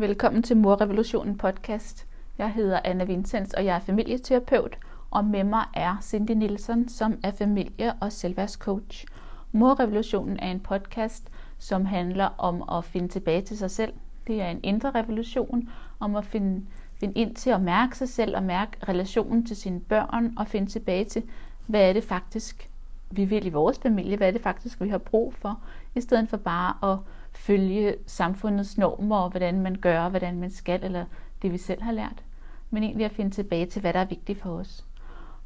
Velkommen til Morrevolutionen podcast. Jeg hedder Anna Vincents, og jeg er familieterapeut, og med mig er Cindy Nielsen, som er familie- og selvværdscoach. Morrevolutionen er en podcast, som handler om at finde tilbage til sig selv. Det er en indre revolution, om at finde, finde ind til at mærke sig selv og mærke relationen til sine børn og finde tilbage til, hvad er det faktisk, vi vil i vores familie, hvad er det faktisk, vi har brug for, i stedet for bare at følge samfundets normer og hvordan man gør, hvordan man skal, eller det vi selv har lært, men egentlig at finde tilbage til, hvad der er vigtigt for os.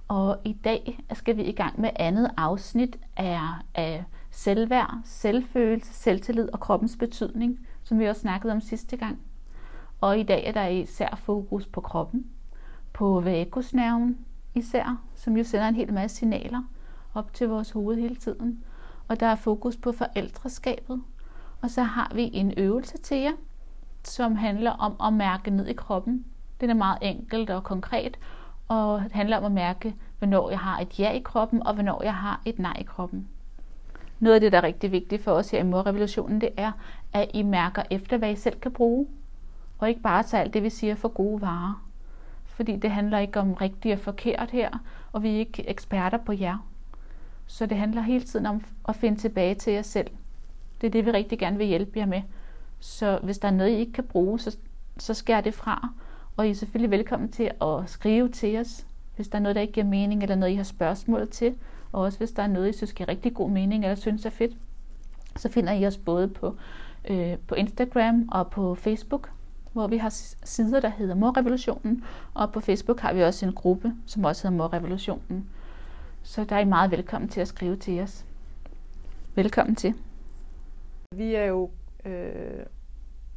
Og i dag skal vi i gang med andet afsnit af, af selvværd, selvfølelse, selvtillid og kroppens betydning, som vi også snakkede om sidste gang. Og i dag er der især fokus på kroppen, på vagusnerven især, som jo sender en hel masse signaler op til vores hoved hele tiden. Og der er fokus på forældreskabet, og så har vi en øvelse til jer, som handler om at mærke ned i kroppen. Den er meget enkelt og konkret, og handler om at mærke, hvornår jeg har et ja i kroppen, og hvornår jeg har et nej i kroppen. Noget af det, der er rigtig vigtigt for os her i morrevolutionen, det er, at I mærker efter, hvad I selv kan bruge, og ikke bare tage alt det, vi siger for gode varer. Fordi det handler ikke om rigtigt og forkert her, og vi er ikke eksperter på jer. Så det handler hele tiden om at finde tilbage til jer selv. Det er det, vi rigtig gerne vil hjælpe jer med. Så hvis der er noget, I ikke kan bruge, så, så skær det fra. Og I er selvfølgelig velkommen til at skrive til os, hvis der er noget, der ikke giver mening, eller noget, I har spørgsmål til. Og også hvis der er noget, I synes giver rigtig god mening, eller synes er fedt, så finder I os både på, øh, på Instagram og på Facebook, hvor vi har sider, der hedder Morrevolutionen. Og på Facebook har vi også en gruppe, som også hedder Morrevolutionen. Så der er I meget velkommen til at skrive til os. Velkommen til. Vi er jo øh,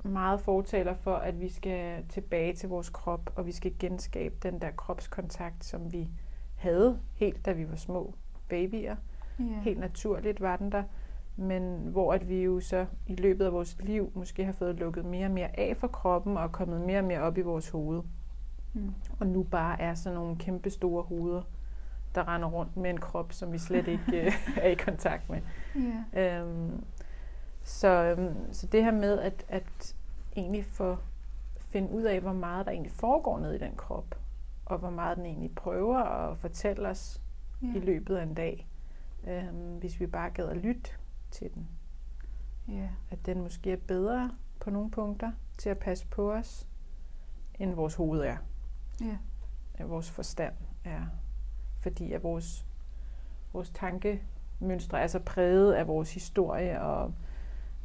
meget fortaler for, at vi skal tilbage til vores krop, og vi skal genskabe den der kropskontakt, som vi havde helt da vi var små babyer. Yeah. Helt naturligt var den der. Men hvor at vi jo så i løbet af vores liv måske har fået lukket mere og mere af for kroppen og kommet mere og mere op i vores hoved. Mm. Og nu bare er sådan nogle kæmpe store hoveder, der render rundt med en krop, som vi slet ikke øh, er i kontakt med. Yeah. Øhm, så, øhm, så det her med at, at egentlig få finde ud af, hvor meget der egentlig foregår ned i den krop, og hvor meget den egentlig prøver at fortælle os ja. i løbet af en dag, øhm, hvis vi bare gad at lytte til den. Ja. At den måske er bedre på nogle punkter til at passe på os, end vores hoved er. Ja. At vores forstand er. Fordi at vores, vores tankemønstre er så præget af vores historie og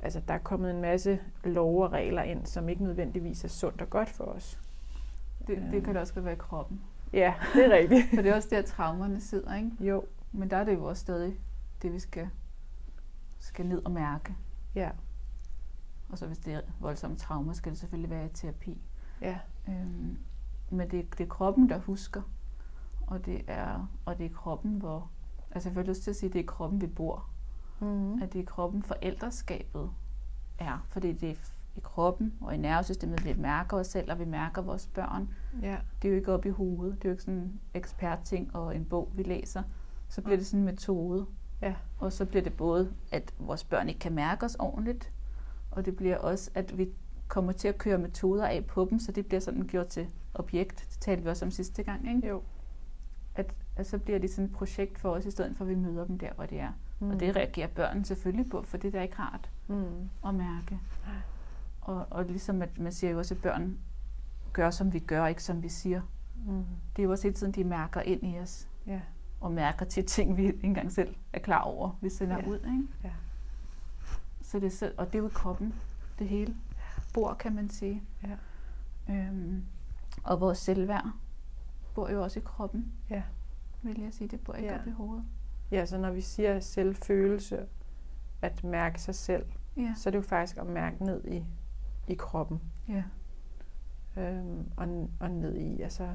altså, der er kommet en masse lov og regler ind, som ikke nødvendigvis er sundt og godt for os. Det, det kan det også være i kroppen. Ja, det er rigtigt. for det er også der, traumerne sidder, ikke? Jo. Men der er det jo også stadig det, vi skal, skal ned og mærke. Ja. Og så hvis det er voldsomme traumer, skal det selvfølgelig være i terapi. Ja. Øhm, men det, det er kroppen, der husker. Og det er, og det er kroppen, hvor... Altså jeg får lyst til at sige, at det er kroppen, vi bor. Mm. At det er kroppen, forældreskabet er. Fordi det er i kroppen og i nervesystemet, vi mærker os selv, og vi mærker vores børn. Ja. Det er jo ikke op i hovedet. Det er jo ikke sådan en ekspertting og en bog, vi læser. Så bliver det sådan en metode. Ja. Og så bliver det både, at vores børn ikke kan mærke os ordentligt, og det bliver også, at vi kommer til at køre metoder af på dem, så det bliver sådan gjort til objekt. Det talte vi også om sidste gang, ikke? Jo. At, at så bliver det sådan et projekt for os, i stedet for at vi møder dem der, hvor de er. Mm. Og det reagerer børnene selvfølgelig på, for det er da ikke rart mm. at mærke. Og, og ligesom at man siger jo også, at børn gør, som vi gør, ikke som vi siger. Mm. Det er jo også hele tiden, de mærker ind i os. Ja. Og mærker til ting, vi ikke engang selv er klar over, vi sender ja. ud. Ikke? Ja. Så det er selv, og det er jo kroppen, det hele bor, kan man sige. Ja. Øhm, og vores selvværd bor jo også i kroppen. Ja. Vil jeg sige, det bor ikke ja. op i hovedet. Ja, så når vi siger selvfølelse, at mærke sig selv, ja. så er det jo faktisk at mærke ned i, i kroppen. Ja. Øhm, og, og ned i, altså...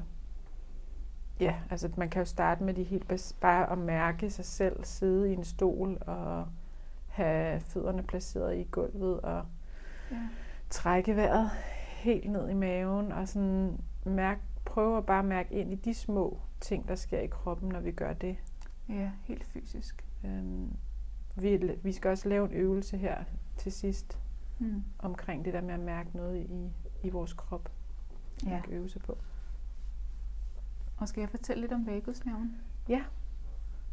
Ja, altså man kan jo starte med de helt bare at mærke sig selv, sidde i en stol og have fødderne placeret i gulvet og ja. trække vejret helt ned i maven og sådan mærke, prøve at bare mærke ind i de små ting, der sker i kroppen, når vi gør det. Ja, helt fysisk. Øhm, vi, vi skal også lave en øvelse her til sidst mm. omkring det der med at mærke noget i, i vores krop, man Ja. kan øve sig på. Og skal jeg fortælle lidt om vagusnerven? Ja.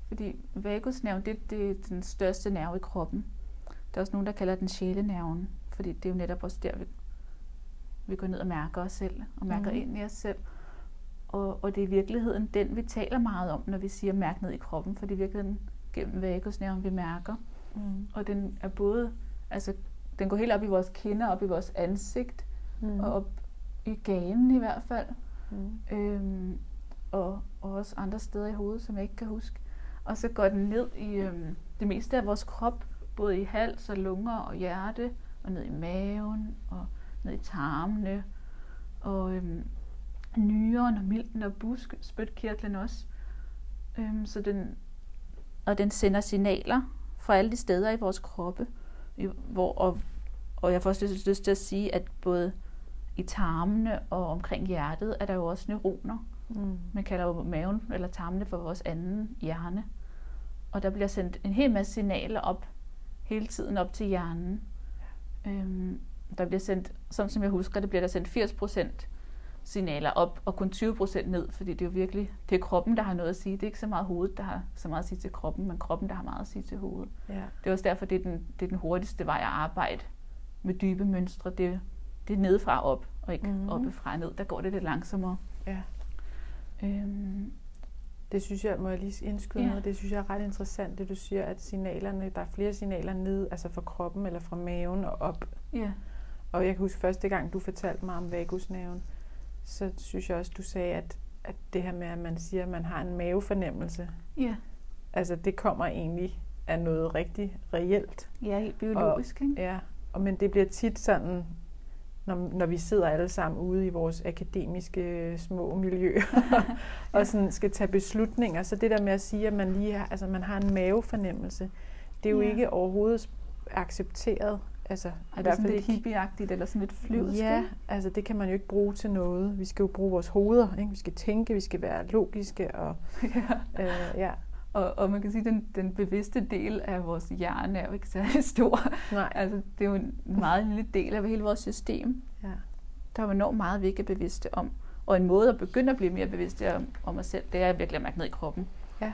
Fordi vagusnerven, det, det er den største nerve i kroppen. Der er også nogen, der kalder den sjælenerven, fordi det er jo netop også der, vi, vi går ned og mærker os selv, og mærker mm. ind i os selv. Og, og det er i virkeligheden den, vi taler meget om, når vi siger mærk ned i kroppen, for det er i virkeligheden gennem vagusnerven, vi mærker. Mm. Og den er både, altså den går helt op i vores kinder, op i vores ansigt, Mm. og op i ganen i hvert fald. Mm. Øhm, og, og også andre steder i hovedet, som jeg ikke kan huske. Og så går den ned i øhm, det meste af vores krop, både i hals og lunger og hjerte, og ned i maven, og ned i tarmene, og øhm, nyren og milten og buskspytkirtlen også. Øhm, så den, og den sender signaler fra alle de steder i vores kroppe, i, hvor, og, og jeg får også lyst, til at sige, at både i tarmene og omkring hjertet er der jo også neuroner. Mm. Man kalder jo maven eller tarmene for vores anden hjerne. Og der bliver sendt en hel masse signaler op hele tiden op til hjernen. Øhm, der bliver sendt, som, som jeg husker, det bliver der sendt 80% signaler op, og kun 20% ned, fordi det er jo virkelig, det er kroppen, der har noget at sige. Det er ikke så meget hovedet, der har så meget at sige til kroppen, men kroppen, der har meget at sige til hovedet. Ja. Det er også derfor, det er den, det er den hurtigste vej at arbejde med dybe mønstre. Det, det er nedefra op, og ikke Mhm. mm-hmm. oppefra ned. Der går det lidt langsommere. ja. Øhm, Det synes jeg, må jeg lige indskyde Ja. noget, det synes jeg er ret interessant, det du siger, at signalerne, der er flere signaler ned, altså fra kroppen eller fra maven og op. ja. Og jeg kan huske første gang, du fortalte mig om vagusnerven, så synes jeg også, du sagde, at, at det her med, at man siger, at man har en mavefornemmelse, Ja, altså det kommer egentlig af noget rigtig reelt. ja helt biologisk, ikke? Ja, og men det bliver tit sådan, når, når vi sidder alle sammen ude i vores akademiske små miljø, og sådan skal tage beslutninger. Så det der med at sige, at man lige har, altså man har en mavefornemmelse, det er jo Ja. ikke overhovedet accepteret. Altså, Er det sådan lidt hippieagtigt, eller sådan lidt flyvsk? Ja, altså det kan man jo ikke bruge til noget. Vi skal jo bruge vores hoveder, ikke? vi skal tænke, vi skal være logiske. Og, ja. øh, ja. Og, og man kan sige, at den, den bevidste del af vores hjerne er jo ikke særlig stor. Nej. Altså, det er jo en meget lille del af hele vores system. Ja. Der er jo enormt meget, vi ikke er bevidste om. Og en måde at begynde at blive mere bevidste om, om os selv, det er virkelig at mærke ned i kroppen. Ja.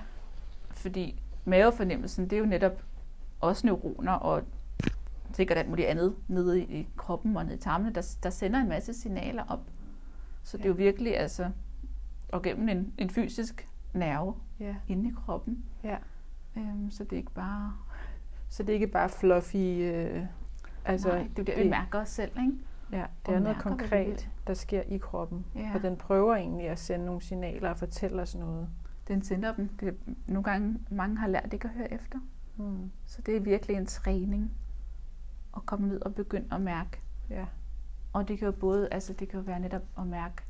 Fordi mavefornemmelsen, det er jo netop også neuroner og sikkert alt muligt andet nede i, kroppen og nede i tarmene, der, der sender en masse signaler op. Så det er jo virkelig altså, og gennem en, en fysisk nerve ja. inde i kroppen. Ja. Øhm, så det er ikke bare... Så det er ikke bare fluffy... Øh, altså, Nej, det er der, vi mærker os selv, ikke? Ja, det er noget mærker, konkret, der sker i kroppen. Ja. Og den prøver egentlig at sende nogle signaler og fortælle os noget. Den sender dem. Det, nogle gange, mange har lært ikke at høre efter. Mm. Så det er virkelig en træning at komme ned og begynde at mærke. Ja. Og det kan jo både, altså det kan jo være netop at mærke,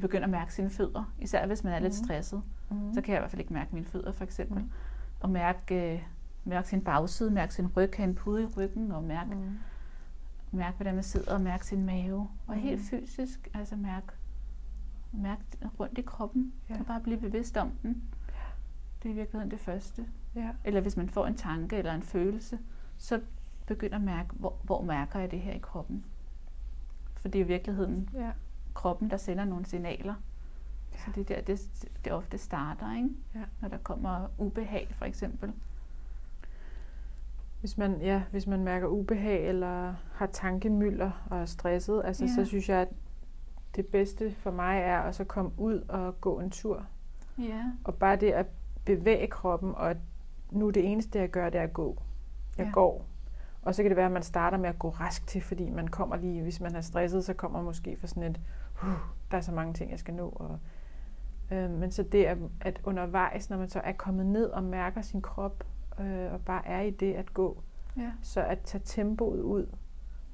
begynde at mærke sine fødder, især hvis man er lidt Mhm. stresset. Mm. Så kan jeg i hvert fald ikke mærke mine fødder, for eksempel. Mm. Og mærke, øh, mærke sin bagside, mærke sin ryg, have en pude i ryggen, og mærke, Mm. mærke hvordan man sidder, og mærke sin mave. Og helt Mhm. fysisk, altså mærke, mærke rundt i kroppen. Ja. Ja. Og bare blive bevidst om den. Det er i virkeligheden det første. Ja. Eller hvis man får en tanke eller en følelse, så begynd at mærke, hvor, hvor mærker jeg det her i kroppen. For det er i virkeligheden ja. kroppen, der sender nogle signaler. Ja. Så det er der, det, det ofte starter, ikke? Ja. Når der kommer ubehag, for eksempel. Hvis man, ja, hvis man mærker ubehag eller har tankemylder og er stresset, altså, Ja. så synes jeg, at det bedste for mig er at så komme ud og gå en tur. Ja. Og bare det at bevæge kroppen, og nu det eneste, jeg gør, det er at gå. Jeg Ja. går. Og så kan det være, at man starter med at gå rask til, fordi man kommer lige, hvis man er stresset, så kommer man måske for sådan et, uh, der er så mange ting, jeg skal nå. Og, øh, men så det at, at undervejs, når man så er kommet ned og mærker sin krop, øh, og bare er i det at gå, Ja. så at tage tempoet ud,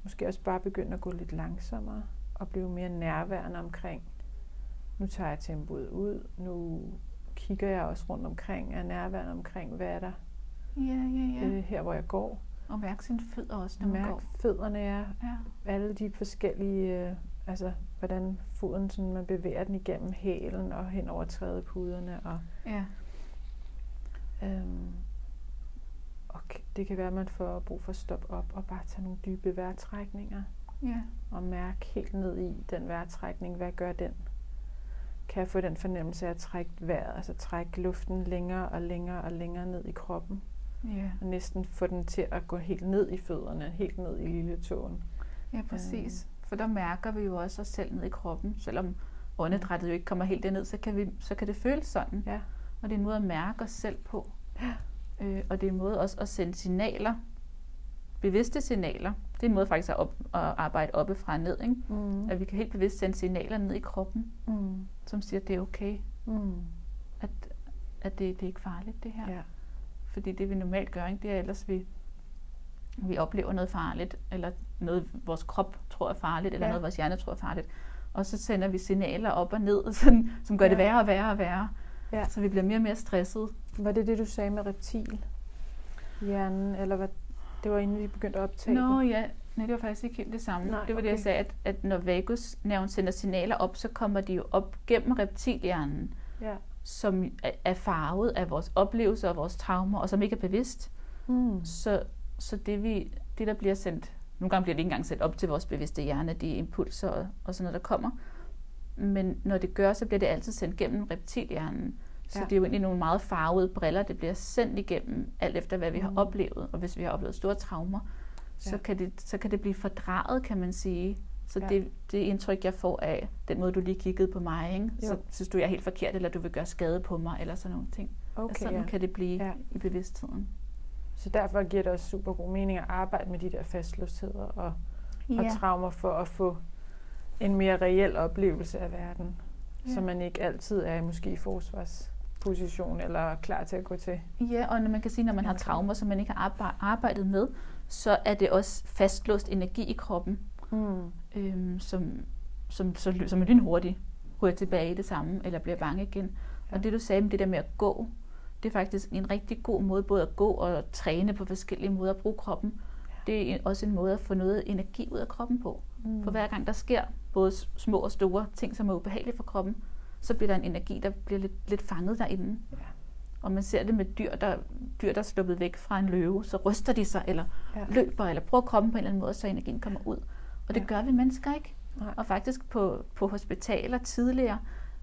måske også bare begynde at gå lidt langsommere, og blive mere nærværende omkring, nu tager jeg tempoet ud, nu kigger jeg også rundt omkring, er nærværende omkring, hvad er der Ja, ja, ja. øh, her, hvor jeg går. Og mærke sine fødder også, når man Mærk går. fødderne er, Ja. alle de forskellige, øh, altså hvordan foden, sådan, man bevæger den igennem hælen og hen over trædepuderne. Og, ja. øhm, og det kan være, at man får brug for at stoppe op og bare tage nogle dybe vejrtrækninger. Ja. Og mærke helt ned i den vejrtrækning. Hvad gør den? Kan jeg få den fornemmelse af at trække vejret, altså trække luften længere og længere og længere ned i kroppen? Ja. Og næsten få den til at gå helt ned i fødderne, helt ned i lille tåen. Ja, præcis. For der mærker vi jo også os selv ned i kroppen. Selvom åndedrættet jo ikke kommer helt derned, så kan, vi, så kan det føles sådan. Ja. Og det er en måde at mærke os selv på. Ja. Øh, og det er en måde også at sende signaler, bevidste signaler. Det er en måde faktisk at, op, at arbejde oppefra og ned. Ikke? Mm. At vi kan helt bevidst sende signaler ned i kroppen, Mm. som siger, at det er okay. Mm. At, at det, det er ikke farligt, det her. Ja. Fordi det vi normalt gør, ikke, det er ellers, vi, vi oplever noget farligt, eller noget vores krop tror er farligt, eller Ja. noget vores hjerne tror er farligt. Og så sender vi signaler op og ned, sådan, som gør det Ja. værre og værre og værre. Ja. Så vi bliver mere og mere stresset. Var det det, du sagde med reptil? Hjernen, eller hvad? Det var inden vi begyndte at optage Nå den. ja, nej, det var faktisk ikke helt det samme. Nej, det var det, jeg okay. sagde, at, at når vagusnerven sender signaler op, så kommer de jo op gennem reptilhjernen, Ja. Som er- farvet af vores oplevelser og vores traumer, og som ikke er bevidst. Mm. Så, så det, vi, det, der bliver sendt, nogle gange bliver det ikke engang sendt op til vores bevidste hjerne, de impulser og, og sådan noget, der kommer. Men når det gør, så bliver det altid sendt gennem reptilhjernen. Så Ja. det er jo egentlig nogle meget farvede briller, det bliver sendt igennem, alt efter hvad vi har Mm. oplevet. Og hvis vi har oplevet store traumer, så, Ja. kan det, så kan det blive fordraget, kan man sige. Så Ja. det, det indtryk, jeg får af den måde, du lige kiggede på mig, ikke? så synes du, jeg er helt forkert, eller du vil gøre skade på mig, eller sådan nogle ting. Okay, Okay, sådan ja. kan det blive Ja. i bevidstheden. Så derfor giver det også super god mening at arbejde med de der fastlåsheder og, og traumer for at få en mere reel oplevelse af verden. Ja. Så man ikke altid er måske i forsvarsposition eller klar til at gå til. Ja, og når man kan sige, når man har traumer, som man ikke har arbe- arbejdet med, så er det også fastlåst energi i kroppen, Mm. øhm, som, som, så, som lynhurtigt ryger tilbage i det samme, eller bliver bange igen. Ja. Ja. Og det du sagde med det der med at gå, det er faktisk en rigtig god måde både at gå og træne på forskellige måder at bruge kroppen. Det er også en måde at få noget energi ud af kroppen på. Mm. For hver gang der sker både små og store ting, som er ubehagelige for kroppen, så bliver der en energi, der bliver lidt, lidt fanget derinde. Ja. Og man ser det med dyr, der, dyr, der er sluppet væk fra en løve, så ryster de sig, eller Ja. løber, eller bruger kroppen på en eller anden måde, så energien kommer ud. Og det Ja. gør vi mennesker ikke. Nej. Og faktisk på, på hospitaler tidligere,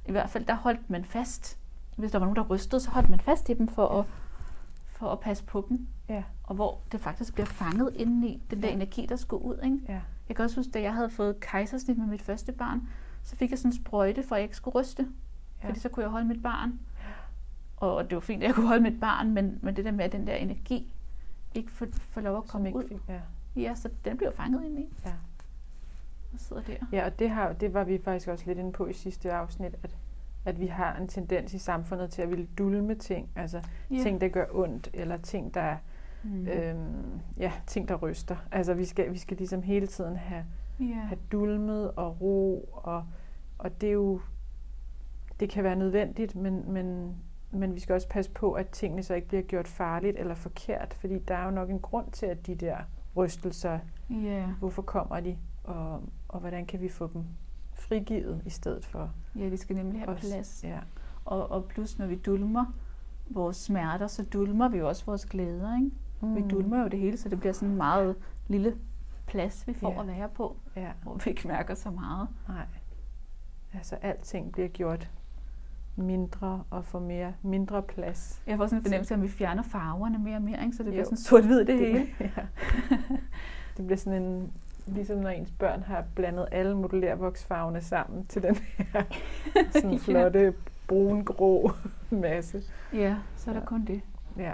i hvert fald, der holdt man fast. Hvis der var nogen, der rystede, så holdt man fast i dem for, Ja. at, for at passe på dem. Ja. Og hvor det faktisk bliver fanget indeni, den der Ja. energi, der skulle ud. Ikke? Ja. Jeg kan også huske, da jeg havde fået kejsersnit med mit første barn, så fik jeg sådan en sprøjte, for at jeg ikke skulle ryste. Ja. Fordi så kunne jeg holde mit barn. Og det var fint, at jeg kunne holde mit barn, men, men det der med, at den der energi ikke får, får lov at komme ikke ud. fik, ja. Ja, så den bliver fanget ind i Ja. Og sidder der. Ja, og det, har, det var vi faktisk også lidt inde på i sidste afsnit, at, at vi har en tendens i samfundet til at ville dulme ting. Altså Ja. ting, der gør ondt, eller ting, der, Mm. øhm, ja, ting, der ryster. Altså vi skal, vi skal ligesom hele tiden have, ja. have dulmet og ro, og, og det er jo, det kan være nødvendigt, men, men, men vi skal også passe på, at tingene så ikke bliver gjort farligt eller forkert, fordi der er jo nok en grund til, at de der rystelser, ja. hvorfor kommer de, og, og hvordan kan vi få dem frigivet i stedet for ja, vi skal nemlig have os. plads. Ja. Og, og plus, når vi dulmer vores smerter, så dulmer vi jo også vores glæder. Ikke? Mm. Vi dulmer jo det hele, så det bliver sådan en meget lille plads, vi får Ja. at være på, Ja, hvor vi ikke mærker så meget. nej. Altså alting bliver gjort mindre og får mere mindre plads. Jeg får sådan en fornemmelse af, at vi fjerner farverne mere og mere, ikke? så det bliver Jo. sådan sort-hvid det hele. ja. det bliver sådan en, ligesom når ens børn har blandet alle modellervoksfarverne sammen til den her sådan Ja. flotte brun-grå masse. Ja, så er der Ja. kun det. Ja.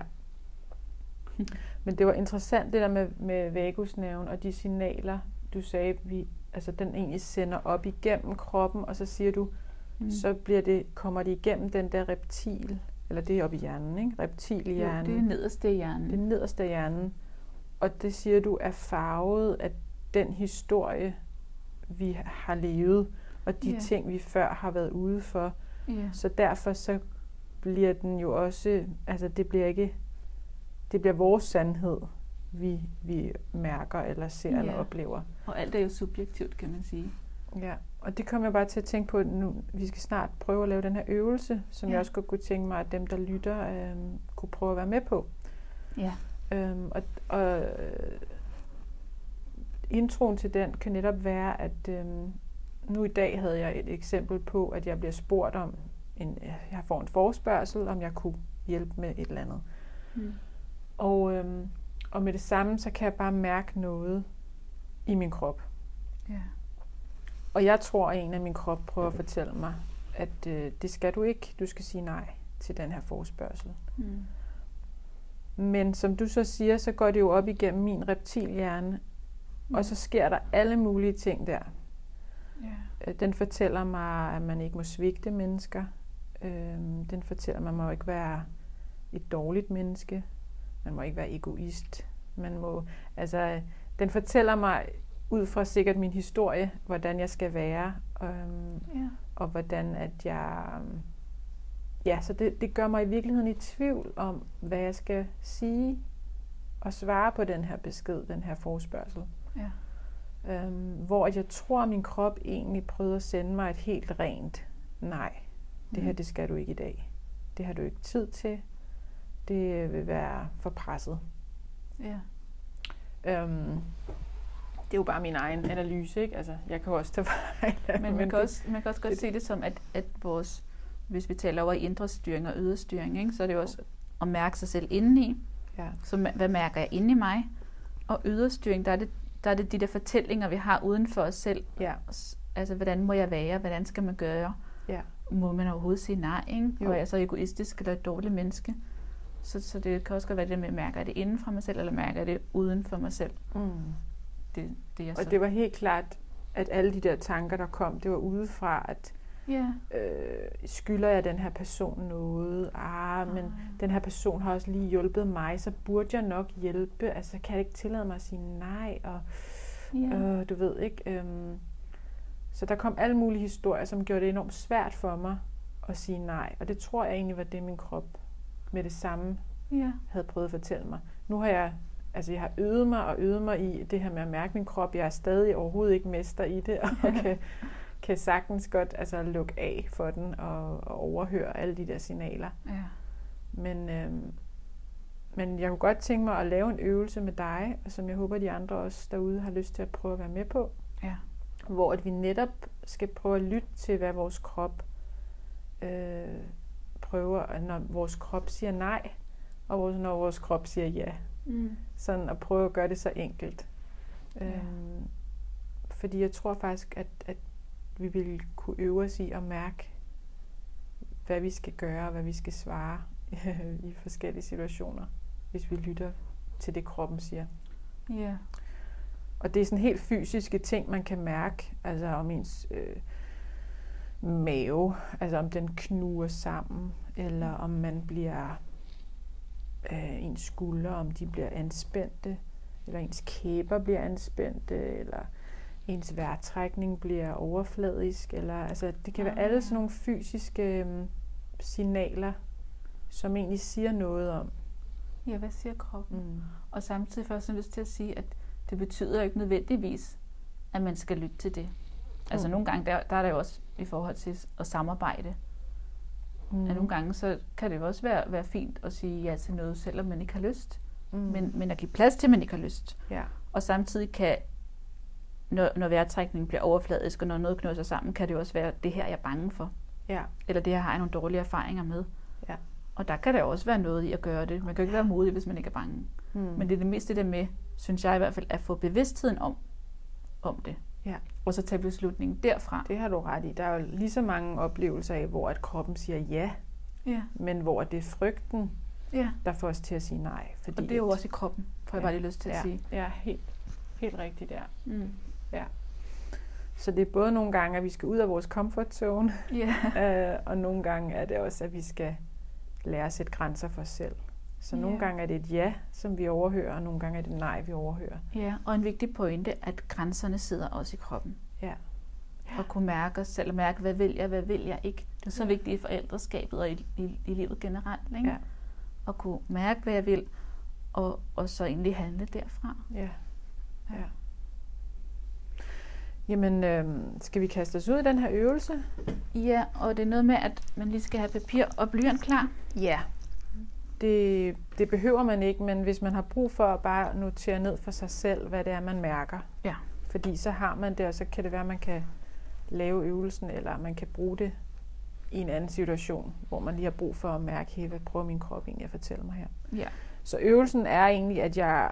Men det var interessant det der med, med vagusnerven og de signaler, du sagde, vi, altså den egentlig sender op igennem kroppen, og så siger du, Mm. så bliver det, kommer det igennem den der reptil, eller det er oppe i hjernen, ikke? Reptilhjernen. Jo, det er nederste i hjernen. det nederste af hjernen. Og det siger du er farvet af den historie, vi har levet, og de Ja. ting, vi før har været ude for. Ja. Så derfor så bliver den jo også, altså det bliver ikke, det bliver vores sandhed, vi, vi mærker eller ser Ja. eller oplever. Og alt er jo subjektivt, kan man sige. Ja, og det kommer jeg bare til at tænke på nu. Vi skal snart prøve at lave den her øvelse, som Ja. jeg også godt kunne tænke mig, at dem, der lytter, øhm, kunne prøve at være med på. Ja. Øhm, og, og øh, introen til den kan netop være, at øh, nu i dag havde jeg et eksempel på, at jeg bliver spurgt om, en, jeg får en forespørgsel, om jeg kunne hjælpe med et eller andet. Mm. Og, øh, og med det samme, så kan jeg bare mærke noget i min krop. Ja. Og jeg tror, at en af min krop prøver at fortælle mig, at øh, det skal du ikke. Du skal sige nej til den her forespørgsel. Mm. Men som du så siger, så går det jo op igennem min reptilhjerne. Og så sker der alle mulige ting der. Yeah. Den fortæller mig, at man ikke må svigte mennesker. Øhm, den fortæller mig, at man må ikke være et dårligt menneske. Man må ikke være egoist. Man må, altså, den fortæller mig ud fra sikkert min historie, hvordan jeg skal være, øhm, yeah. og hvordan at jeg... Ja, så det, det gør mig i virkeligheden i tvivl om, hvad jeg skal sige og svare på den her besked, den her forspørgsel. Ja. Øhm, hvor jeg tror, at min krop egentlig prøvede at sende mig et helt rent nej. Det her, mm. det skal du ikke i dag. Det har du ikke tid til. Det vil være for presset. Ja. Øhm, det er jo bare min egen analyse, ikke? Altså, jeg kan også tage fejl Men man, men kan, det, også, man kan også godt det, se det som, at, at vores, hvis vi taler over indre styring og ydre styring, ikke? så er det jo også at mærke sig selv indeni. Ja. Så hvad mærker jeg inde i mig? Og ydre styring, der er det der er det de der fortællinger, vi har uden for os selv. Ja. Altså, hvordan må jeg være? Hvordan skal man gøre? Ja. Må man overhovedet sige nej? Ikke? Og er jeg så egoistisk eller et dårligt menneske? Så, så det kan også godt være det med, at mærker det inden for mig selv, eller mærker det uden for mig selv. Mm. Det, det er så. Og det var helt klart, at alle de der tanker, der kom, det var udefra, at Yeah. Øh, skylder jeg den her person noget? Ah, men oh. den her person har også lige hjulpet mig, så burde jeg nok hjælpe. Altså, kan jeg ikke tillade mig at sige nej? Og, yeah. øh, du ved ikke. Øhm, så der kom alle mulige historier, som gjorde det enormt svært for mig at sige nej. Og det tror jeg egentlig var det, min krop med det samme yeah. havde prøvet at fortælle mig. Nu har jeg altså jeg har øvet mig og øvet mig i det her med at mærke min krop. Jeg er stadig overhovedet ikke mester i det, og kan kan sagtens godt altså, lukke af for den og, og overhøre alle de der signaler. Ja. Men, øhm, men jeg kunne godt tænke mig at lave en øvelse med dig, som jeg håber, de andre også derude har lyst til at prøve at være med på. Ja. Hvor at vi netop skal prøve at lytte til, hvad vores krop øh, prøver, når vores krop siger nej, og når vores krop siger ja. Mm. Sådan at prøve at gøre det så enkelt. Ja. Øhm, fordi jeg tror faktisk, at, at vi vil kunne øve os i at mærke, hvad vi skal gøre og hvad vi skal svare i forskellige situationer, hvis vi lytter til det, kroppen siger. Ja. Yeah. Og det er sådan helt fysiske ting, man kan mærke, altså om ens øh, mave, altså om den knuger sammen, eller om man bliver, øh, ens skuldre, om de bliver anspændte, eller ens kæber bliver anspændte, eller ens vejrtrækning bliver overfladisk, eller altså det kan være alle ah. sådan nogle fysiske um, signaler, som egentlig siger noget om. Ja, hvad siger kroppen? Mm. Og samtidig får jeg lyst til at sige, at det betyder ikke nødvendigvis, at man skal lytte til det. Altså mm. nogle gange, der, der er det jo også i forhold til at samarbejde. Mm. At nogle gange, så kan det jo også være, være fint at sige ja til noget, selvom man ikke har lyst. Mm. Men, men at give plads til, at man ikke har lyst. Ja. Og samtidig kan når, når vejrtrækningen bliver overfladisk, og når noget sig sammen, kan det også være, det her jeg er bange for. Ja. Eller det her har jeg nogle dårlige erfaringer med. Ja. Og der kan der også være noget i at gøre det. Man kan jo ikke være modig, hvis man ikke er bange. Hmm. Men det er det meste det med, synes jeg i hvert fald, at få bevidstheden om, om det. Ja. Og så tage beslutningen derfra. Det har du ret i. Der er jo lige så mange oplevelser af, hvor at kroppen siger ja, ja. men hvor det er frygten, ja. der får os til at sige nej. Fordi og det er jo også i kroppen, får ja. jeg bare lige lyst til ja. at sige. Ja, helt, helt rigtigt der. Mm. Ja. Så det er både nogle gange, at vi skal ud af vores comfort zone, yeah. øh, og nogle gange er det også, at vi skal lære at sætte grænser for os selv. Så yeah. nogle gange er det et ja, som vi overhører, og nogle gange er det nej, vi overhører. Ja, og en vigtig pointe, at grænserne sidder også i kroppen. Ja. ja. Og kunne mærke os selv, og mærke, hvad vil jeg, hvad vil jeg ikke. Det er så ja. vigtigt i forældreskabet og i, i, i livet generelt. Ikke? Ja. At kunne mærke, hvad jeg vil, og, og så egentlig handle derfra. Ja. ja. Ja. Jamen, øh, skal vi kaste os ud i den her øvelse? Ja, og det er noget med, at man lige skal have papir og blyant klar. Ja, det, det behøver man ikke, men hvis man har brug for at bare notere ned for sig selv, hvad det er, man mærker, ja. Fordi så har man det, og så kan det være, at man kan lave øvelsen, eller man kan bruge det i en anden situation, hvor man lige har brug for at mærke, hey, hvad prøver min krop egentlig at fortælle mig her. Ja. Så øvelsen er egentlig, at jeg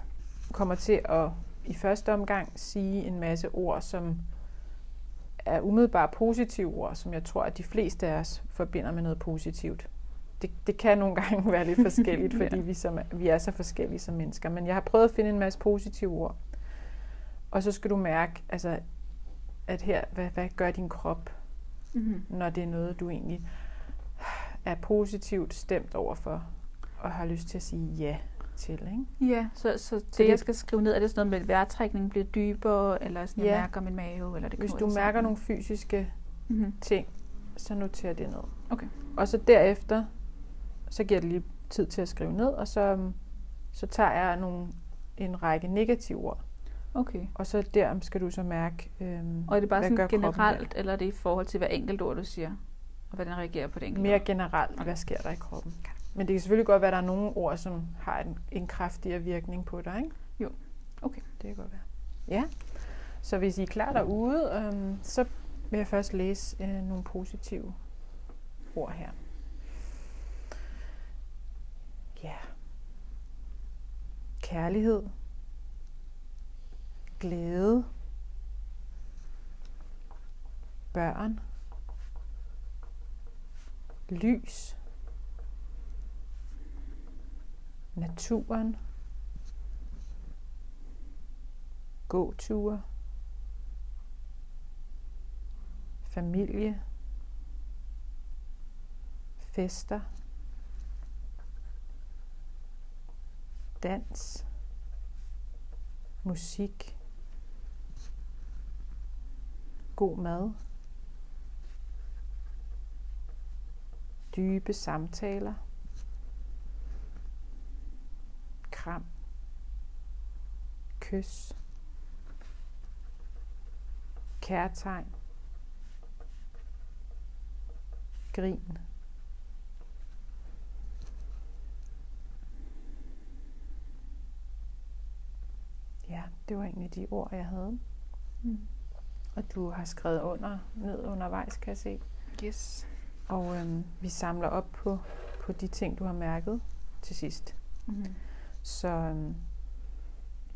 kommer til at i første omgang sige en masse ord, som er umiddelbart positive ord, som jeg tror, at de fleste af os forbinder med noget positivt. Det, det kan nogle gange være lidt forskelligt, fordi Ja. vi, som, vi er så forskellige som mennesker. Men jeg har prøvet at finde en masse positive ord. Og så skal du mærke, altså, at her, hvad, hvad gør din krop, Mm-hmm. når det er noget, du egentlig er positivt stemt overfor, og har lyst til at sige ja til. Ikke? Ja, så, så det, det- jeg skal skrive ned, er det sådan noget med, at vejrtrækningen bliver dybere, eller sådan, jeg Ja. mærker min mave, eller det Hvis du mærker sammen? nogle fysiske Mm-hmm. ting, så noter det ned. Okay. Og så derefter, så giver det lige tid til at skrive ned, og så, øhm, så tager jeg nogle, en række negative ord. Okay. Og så der skal du så mærke, øhm, Og er det bare sådan generelt, eller er det i forhold til hver enkelt ord, du siger? Og hvordan reagerer på det enkelte Mere ord? generelt, Okay. hvad sker der i kroppen. Men det kan selvfølgelig godt være, at der er nogle ord, som har en, en kraftigere virkning på dig. Ikke? Jo. Okay. Det kan godt være. Ja. Så hvis I er klar derude, øhm, så vil jeg først læse øh, nogle positive ord her. Ja. Kærlighed. Glæde. Børn. Lys. Naturen. Gåture. Familie. Fester. Dans. Musik. God mad. Dybe samtaler. Kram. Kys. Kærtegn. Grin. Ja, det var egentlig de ord, jeg havde. Mm. Og du har skrevet under ned undervejs, kan jeg se. Yes. Og øhm, vi samler op på, på de ting, du har mærket til sidst. Mm-hmm. Så øhm,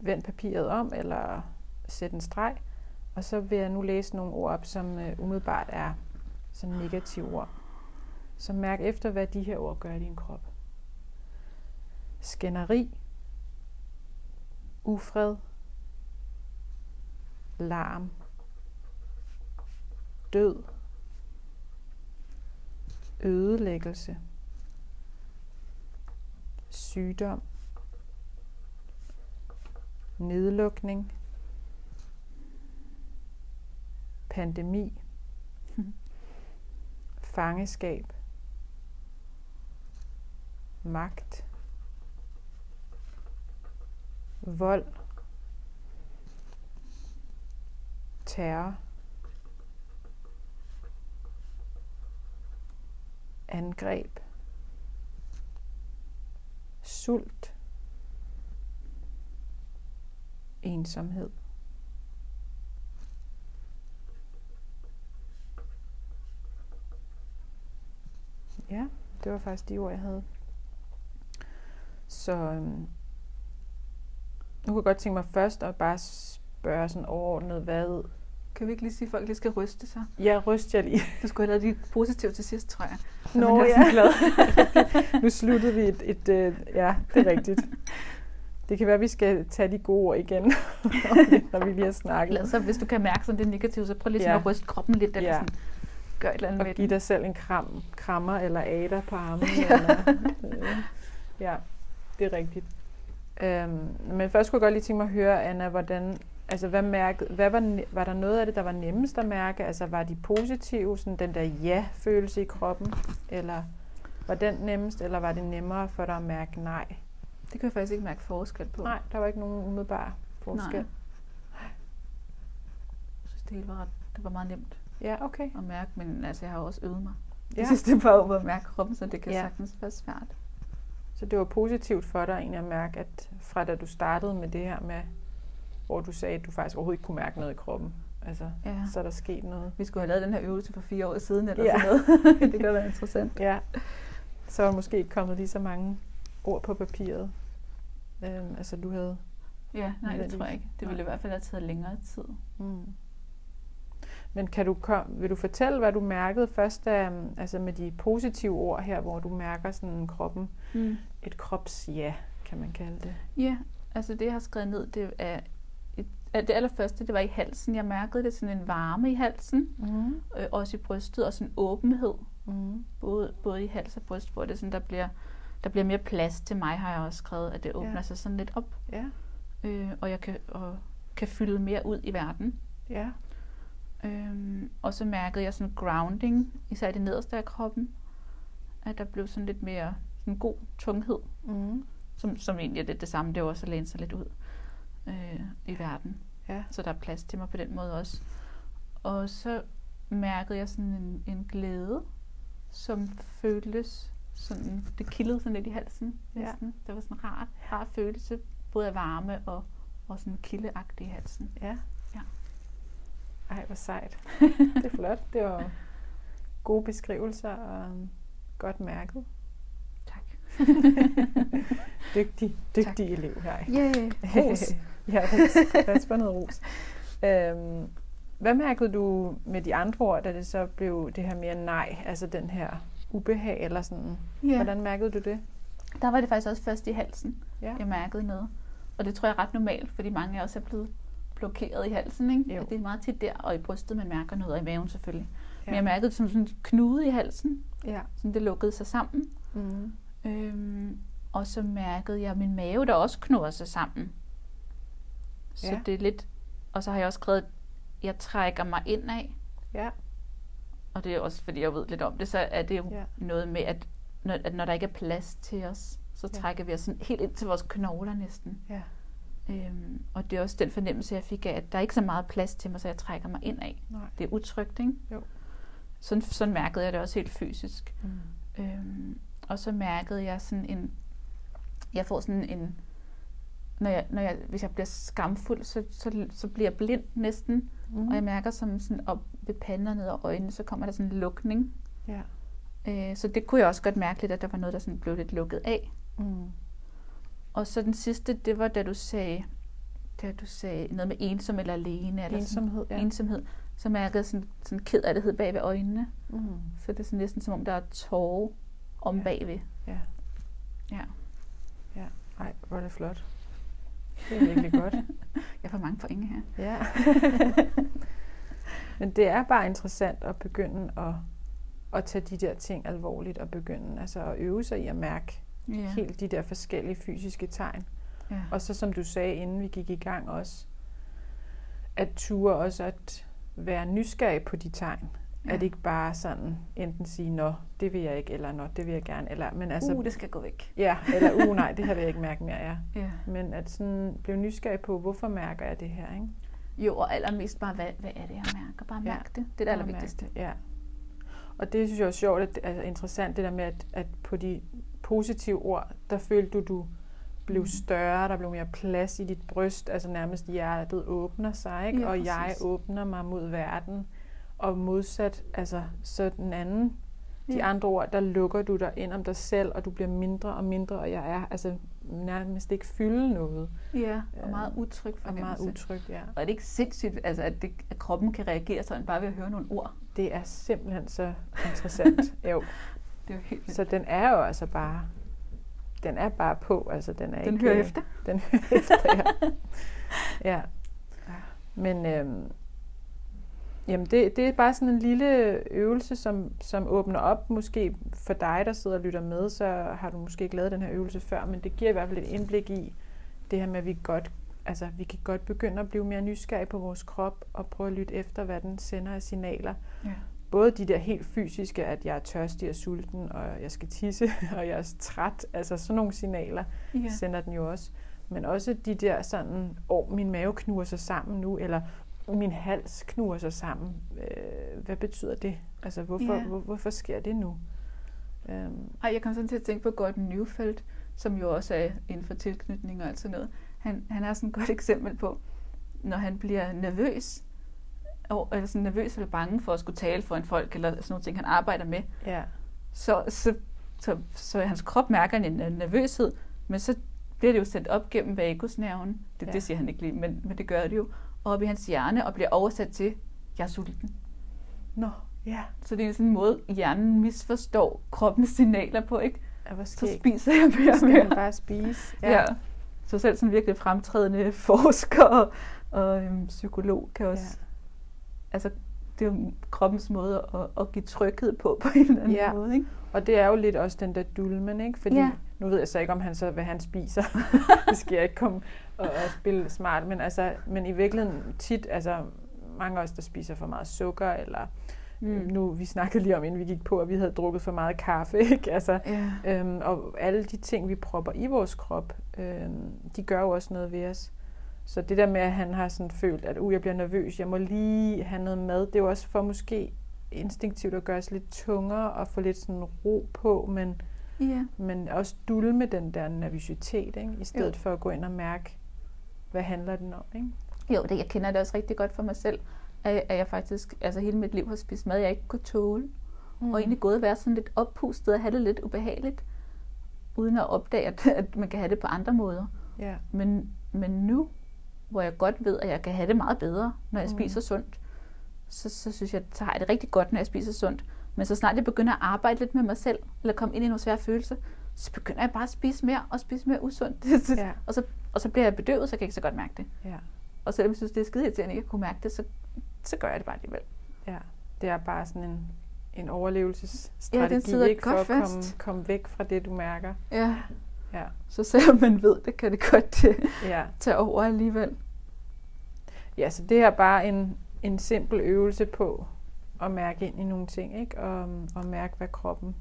vend papiret om, eller sæt en streg. Og så vil jeg nu læse nogle ord op, som øh, umiddelbart er sådan negative ord. Så mærk efter, hvad de her ord gør i din krop. Skænderi. Ufred. Larm. Død. Ødelæggelse. Sygdom. Nedlukning. Pandemi. Fangeskab. Magt. Vold. Terror. Angreb. Sult. Ensomhed. Ja, det var faktisk de ord, jeg havde. Så øhm, nu kunne jeg godt tænke mig først at bare spørge sådan overordnet, hvad... Kan vi ikke lige sige, at folk lige skal ryste sig? Jeg ryster jeg lige. Du skulle have lavet de positive til sidst, tror jeg. Så Nå, er ja. glad. nu sluttede vi et... et øh, ja, det er rigtigt. Det kan være, at vi skal tage de gode ord igen, når vi lige har snakket. Glad, så hvis du kan mærke sådan det negative, så prøv lige sådan Ja. at ryste kroppen lidt, eller Ja. sådan, gør et eller andet Og med give dig selv en kram, krammer eller ader på armen. Ja. Eller, øh, ja, det er rigtigt. Øhm, men først kunne jeg godt lige tænke mig at høre, Anna, hvordan, altså hvad, mærke, hvad var, var der noget af det, der var nemmest at mærke? Altså var de positive, sådan den der ja-følelse i kroppen? Eller var den nemmest, eller var det nemmere for dig at mærke nej? Det kan jeg faktisk ikke mærke forskel på. Nej, der var ikke nogen umiddelbar forskel. Nej. Jeg synes, det hele var, ret, det var meget nemt Ja, okay. at mærke, men altså, jeg har også øvet mig. Ja. Jeg synes, det var over at mærke kroppen, så det kan Ja. sagtens være svært. Så det var positivt for dig egentlig at mærke, at fra da du startede med det her med hvor du sagde, at du faktisk overhovedet ikke kunne mærke noget i kroppen. Altså, Ja. så er der sket noget. Vi skulle have lavet den her øvelse for fire år siden, eller Ja. sådan noget. det kan være interessant. Ja. Så er måske ikke kommet lige så mange ord på papiret. Øhm, altså, du havde... Ja, nej, det tror jeg ikke. Det ville i hvert fald have taget længere tid. Mm. Men kan du vil du fortælle, hvad du mærkede først, da, altså med de positive ord her, hvor du mærker sådan kroppen, Mm. et krops-ja, kan man kalde det? Ja, altså det, jeg har skrevet ned, det er et, det allerførste, det var i halsen. Jeg mærkede det sådan en varme i halsen, Mm. øh, også i brystet, og sådan en åbenhed, Mm. både, både i hals og bryst, hvor det sådan, der bliver, der bliver mere plads til mig, har jeg også skrevet, at det åbner Ja. sig sådan lidt op, Ja, øh, og jeg kan, og kan fylde mere ud i verden. ja, Øhm, og så mærkede jeg sådan grounding, især i det nederste af kroppen, at der blev sådan lidt mere sådan god tunghed, mm. som, som egentlig er lidt det samme, det er også at læne sig lidt ud øh, i verden. ja, Så der er plads til mig på den måde også. Og så mærkede jeg sådan en, en glæde, som føltes sådan, det kildede sådan lidt i halsen Ja. næsten. Det var sådan en rar, rar følelse, både af varme og, og sådan kildeagtig i halsen. ja. Ja. Ej, hvor sejt. Det er flot. Det var gode beskrivelser og godt mærket. Tak. Dygtig, dygtig elev her. Yeah. Ros. ja, ros. Lad os få noget ros. Øhm, hvad mærkede du med de andre ord, da det så blev det her mere nej, altså den her ubehag, eller sådan, Ja. hvordan mærkede du det? Der var det faktisk også først i halsen, Ja. jeg mærkede noget. Og det tror jeg er ret normalt, fordi mange af os er blevet blokeret i halsen. Ikke? Jo. Det er meget tit der, og i brystet, man mærker noget, og i maven selvfølgelig. Ja. Men jeg mærkede det som sådan en knude i halsen, Ja. sådan det lukkede sig sammen. Mm. Øhm, og så mærkede jeg min mave, der også knurrede sig sammen. Så Ja. det er lidt... Og så har jeg også skrevet, at jeg trækker mig indad. Ja. Og det er også, fordi jeg ved lidt om det, så er det jo Ja. noget med, at når, at når der ikke er plads til os, så Ja. trækker vi os sådan helt ind til vores knogler næsten. Ja. Øhm, og det er også den fornemmelse, jeg fik af, at der er ikke så meget plads til mig, så jeg trækker mig indad. Nej. Det er utrygt, ikke? Jo. Sådan, sådan mærkede jeg det også helt fysisk. Mm. Øhm, og så mærkede jeg sådan en, jeg får sådan en, når jeg, når jeg, hvis jeg bliver skamfuld, så, så, så bliver jeg blind næsten, Mm. og jeg mærker som sådan op ved panden og ned over øjnene, så kommer der sådan en lukning. Ja. Øh, så det kunne jeg også godt mærke lidt, at der var noget, der sådan blev lidt lukket af. Mm. Og så den sidste, det var da du sagde, da du sagde noget med ensom eller alene. Eller Ensomhed, sådan, ja. Ensomhed. Så mærkede jeg sådan, sådan ked af det bag ved øjnene. Mm. Så det er sådan næsten som om, der er tårer om Ja. bagved. Ja. Ja. Ja. Ej, hvor er det flot. Det er virkelig godt. Jeg får mange pointe her. Ja. Men det er bare interessant at begynde at, at tage de der ting alvorligt og begynde altså at øve sig i at mærke Ja. helt de der forskellige fysiske tegn. ja. Og så som du sagde, inden vi gik i gang også, at ture også at være nysgerrig på de tegn. Ja. At ikke bare sådan enten sige, nå, det vil jeg ikke, eller nå, det vil jeg gerne. Eller, men altså, uh, det skal gå væk. Ja, eller uh, nej, det her vil jeg ikke mærke mere, ja. Ja. Men at sådan blive nysgerrig på, hvorfor mærker jeg det her, ikke? Jo, og allermest bare, hvad, hvad er det, jeg mærker? Bare Ja. mærk det. Det er det allervigtigste. det, Ja. Og det synes jeg er sjovt, at, altså interessant det der med, at, at på de positive ord, der følte du, du blev Mm. større, der blev mere plads i dit bryst, altså nærmest hjertet åbner sig, ikke? Ja, og jeg åbner mig mod verden, og modsat, altså så den anden, de Ja. andre ord, der lukker du dig ind om dig selv, og du bliver mindre og mindre, og jeg er altså nærmest ikke fylde noget, Ja, og Øh, meget utryg og meget utrygt, ja. Og er det ikke sindssygt, altså, at, det, at kroppen kan reagere sådan bare ved at høre nogle ord? Det er simpelthen så interessant. jo. Det er jo helt vildt. Så den er jo altså bare, den er bare på, altså den er Den ikke... hører efter. Den hører efter, ja. ja. Men øhm, jamen det, det er bare sådan en lille øvelse, som, som åbner op, måske for dig, der sidder og lytter med, så har du måske ikke lavet den her øvelse før, men det giver i hvert fald et indblik i det her med, at vi godt altså, vi kan godt begynde at blive mere nysgerrige på vores krop og prøve at lytte efter, hvad den sender af signaler Ja. både de der helt fysiske, at jeg er tørstig og sulten, og jeg skal tisse, og jeg er træt, altså sådan nogle signaler Ja. sender den jo også. Men også de der sådan, åh, min mave knuger sig sammen nu, eller min hals knuger sig sammen. Øh, hvad betyder det? Altså, hvorfor, Ja. hvor, hvorfor sker det nu? Øhm, Ej, jeg kom sådan til at tænke på Gordon Newfeldt, som jo også er inden for tilknytning og alt sådan noget. Han, han er sådan et godt eksempel på, når han bliver nervøs, og, eller sådan nervøs eller bange for at skulle tale for en folk, eller sådan nogle ting, han arbejder med, Ja. så, så, så, så hans krop mærker en nervøshed, men så bliver det jo sendt op gennem vagusnerven. Det, ja. det siger han ikke lige, men, men det gør det jo. Og op i hans hjerne, og bliver oversat til, jeg er sulten. Nå, ja. Så det er sådan en måde, hjernen misforstår kroppens signaler på, ikke? Ja, hvor Så spiser jeg mere og mere. bare spise. Ja. ja. Så selv sådan virkelig fremtrædende forsker og, og øhm, psykolog kan også... Ja. Altså, det er jo kroppens måde at, at give tryghed på, på en eller anden Ja. måde, ikke? Og det er jo lidt også den der dulmen, ikke? Fordi Ja. nu ved jeg så ikke, om han så, hvad han spiser. det skal jeg ikke komme og, og spille smart. Men, altså, men i virkeligheden tit, altså mange af os, der spiser for meget sukker, eller mm. nu, vi snakkede lige om, inden vi gik på, at vi havde drukket for meget kaffe, ikke? Altså, Ja. øhm, og alle de ting, vi propper i vores krop, øhm, de gør jo også noget ved os. Så det der med, at han har sådan følt, at uh, jeg bliver nervøs, jeg må lige have noget mad, det er jo også for måske instinktivt at gøre os lidt tungere og få lidt sådan ro på, men, ja. men også dulme den der nervøsitet, ikke? i stedet Jo. for at gå ind og mærke, hvad handler den om. Ikke? Jo, det, jeg kender det også rigtig godt for mig selv, at, at jeg faktisk altså hele mit liv har spist mad, jeg ikke kunne tåle. Mm. Og egentlig gået og være sådan lidt oppustet og have det lidt ubehageligt, uden at opdage, at, at man kan have det på andre måder. Ja. Men, men nu, hvor jeg godt ved, at jeg kan have det meget bedre, når jeg Mm. mm. spiser sundt, så, så synes jeg, så har jeg det rigtig godt, når jeg spiser sundt. Men så snart jeg begynder at arbejde lidt med mig selv, eller komme ind i nogle svære følelser, så begynder jeg bare at spise mere og spise mere usundt. Ja. og, så, og så bliver jeg bedøvet, så jeg kan ikke så godt mærke det. Ja. Og selvom jeg synes, det er skide irriterende, at jeg ikke kunne mærke det, så, så gør jeg det bare alligevel. ja. Det er bare sådan en, en overlevelsesstrategi, Ja, den ikke? for godt at komme, komme væk fra det, du mærker. Ja. Ja. Så selvom man ved det, kan det godt øh, Ja. tage over alligevel. Ja, så det er bare en, en simpel øvelse på at mærke ind i nogle ting, ikke? Og, og mærke, hvad kroppen...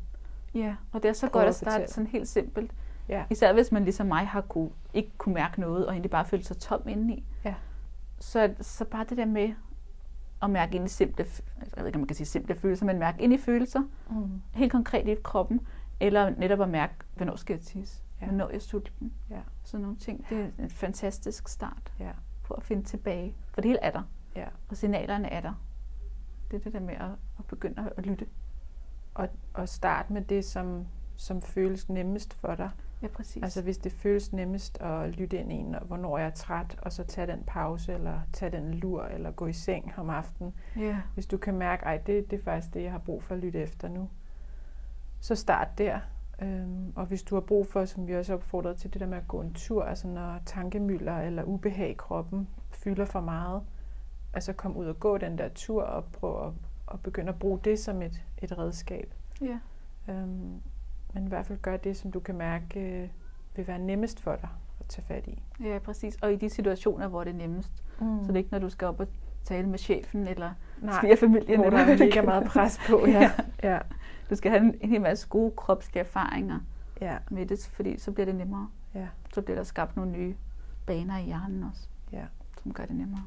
Ja, og det er så godt at starte sådan helt simpelt. Ja. Især hvis man ligesom mig har kunne, ikke kunne mærke noget, og egentlig bare føle sig tom indeni. Ja. Så, så bare det der med at mærke ind i simple, jeg ved ikke, om man kan sige simple følelser, men mærke ind i følelser, Mm. helt konkret i kroppen, eller netop at mærke, hvornår skal jeg tisse, Ja. hvornår er jeg sulten. Ja. Sådan nogle ting, det er en fantastisk start Ja. på at finde tilbage. For det hele er der, Ja. og signalerne er der. Det er det der med at, at begynde at lytte. Og, og start med det, som, som føles nemmest for dig. Ja, præcis. Altså hvis det føles nemmest at lytte ind i en, hvornår jeg er træt, og så tage den pause, eller tage den lur, eller gå i seng om aftenen. ja. Hvis du kan mærke, at det, det er faktisk det, jeg har brug for at lytte efter nu, så start der. Øhm, og hvis du har brug for, som vi også har opfordret til, det der med at gå en tur, altså når tankemylder eller ubehag i kroppen fylder for meget, altså kom ud og gå den der tur og prøv at, at begynde at bruge det som et, et redskab. ja. Øhm, men i hvert fald gør det, som du kan mærke øh, vil være nemmest for dig at tage fat i. Ja, præcis. Og i de situationer, hvor det er nemmest. Mm. Så det er ikke, når du skal op og tale med chefen eller Nej, svigerfamilien. hvor der er mega meget pres på. Ja. ja. Du skal have en, en hel masse gode kropslige erfaringer ja. med det, fordi så bliver det nemmere. ja. Så bliver der skabt nogle nye baner i hjernen også, ja. som gør det nemmere.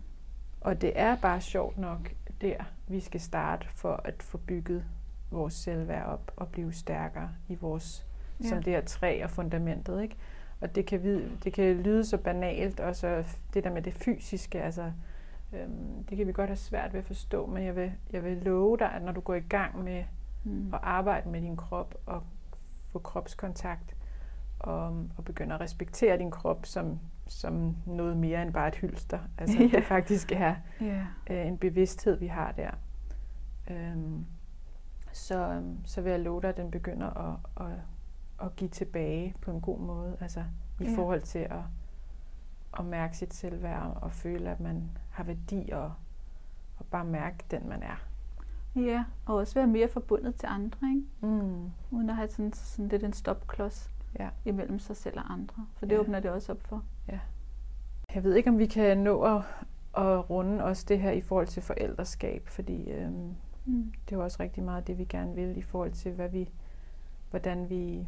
Og det er bare sjovt nok der, vi skal starte for at få bygget vores selvværd op og blive stærkere i vores, ja. Som det her træ og fundamentet, ikke? Og det kan, det kan lyde så banalt, og så det der med det fysiske, altså, øhm, det kan vi godt have svært ved at forstå, men jeg vil, jeg vil love dig, at når du går i gang med Mm. at arbejde med din krop og få kropskontakt og, og begynde at respektere din krop som, som noget mere end bare et hylster. Altså Ja. det faktisk er Ja. øh, en bevidsthed, vi har der. Øhm, så, øhm, så vil jeg love dig, at den begynder at, at, at give tilbage på en god måde. Altså i Ja. forhold til at, at mærke sit selvværd og føle, at man har værdi og, og bare mærke den, man er. ja, og også være mere forbundet til andre, ikke? Mm. uden at have sådan, sådan lidt en stopklods Ja. imellem sig selv og andre. For det Ja. åbner det også op for. Jeg ved ikke, om vi kan nå at, at runde også det her i forhold til forældreskab, fordi øhm, Mm. det er jo også rigtig meget det, vi gerne vil i forhold til, hvad vi, hvordan vi